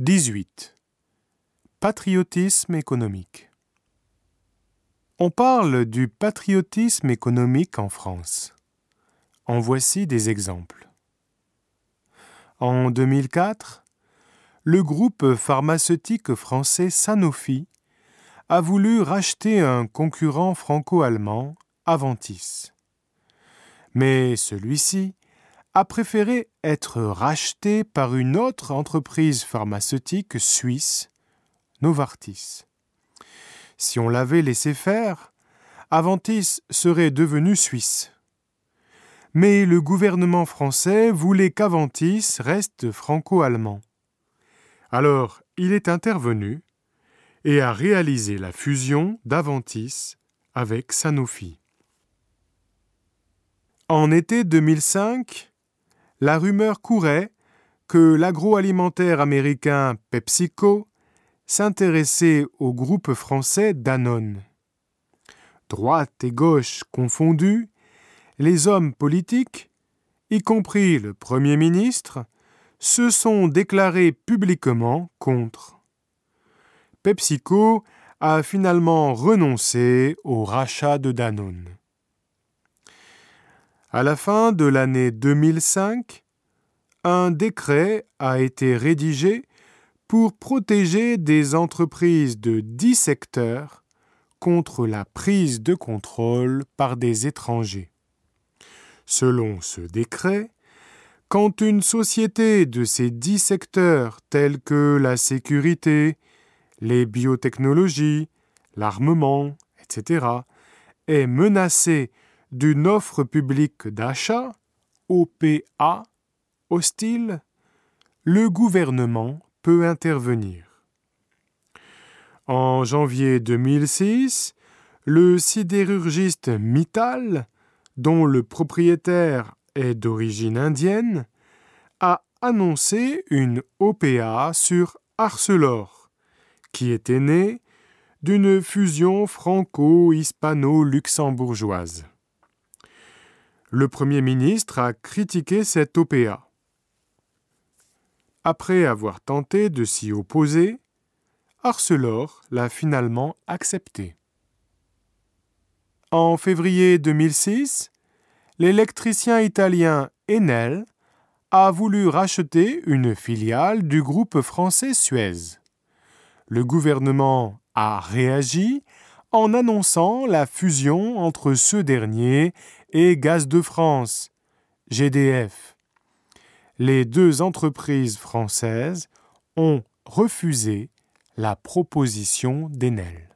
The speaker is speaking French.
18. Patriotisme économique. On parle du patriotisme économique en France. En voici des exemples. En 2004, le groupe pharmaceutique français Sanofi a voulu racheter un concurrent franco-allemand, Aventis. Mais celui-ci a préféré être racheté par une autre entreprise pharmaceutique suisse, Novartis. Si on l'avait laissé faire, Aventis serait devenu suisse. Mais le gouvernement français voulait qu'Aventis reste franco-allemand. Alors il est intervenu et a réalisé la fusion d'Aventis avec Sanofi. En été 2005, la rumeur courait que l'agroalimentaire américain PepsiCo s'intéressait au groupe français Danone. Droite et gauche confondus, les hommes politiques, y compris le Premier ministre, se sont déclarés publiquement contre. PepsiCo a finalement renoncé au rachat de Danone. À la fin de l'année 2005, un décret a été rédigé pour protéger des entreprises de 10 secteurs contre la prise de contrôle par des étrangers. Selon ce décret, quand une société de ces dix secteurs tels que la sécurité, les biotechnologies, l'armement, etc., est menacée d'une offre publique d'achat, OPA, hostile, le gouvernement peut intervenir. En janvier 2006, le sidérurgiste Mittal, dont le propriétaire est d'origine indienne, a annoncé une OPA sur Arcelor, qui était née d'une fusion franco-hispano-luxembourgeoise. Le Premier ministre a critiqué cette OPA. Après avoir tenté de s'y opposer, Arcelor l'a finalement accepté. En février 2006, l'électricien italien Enel a voulu racheter une filiale du groupe français Suez. Le gouvernement a réagi en annonçant la fusion entre ce dernier et Gaz de France, GDF. Les deux entreprises françaises ont refusé la proposition d'Enel.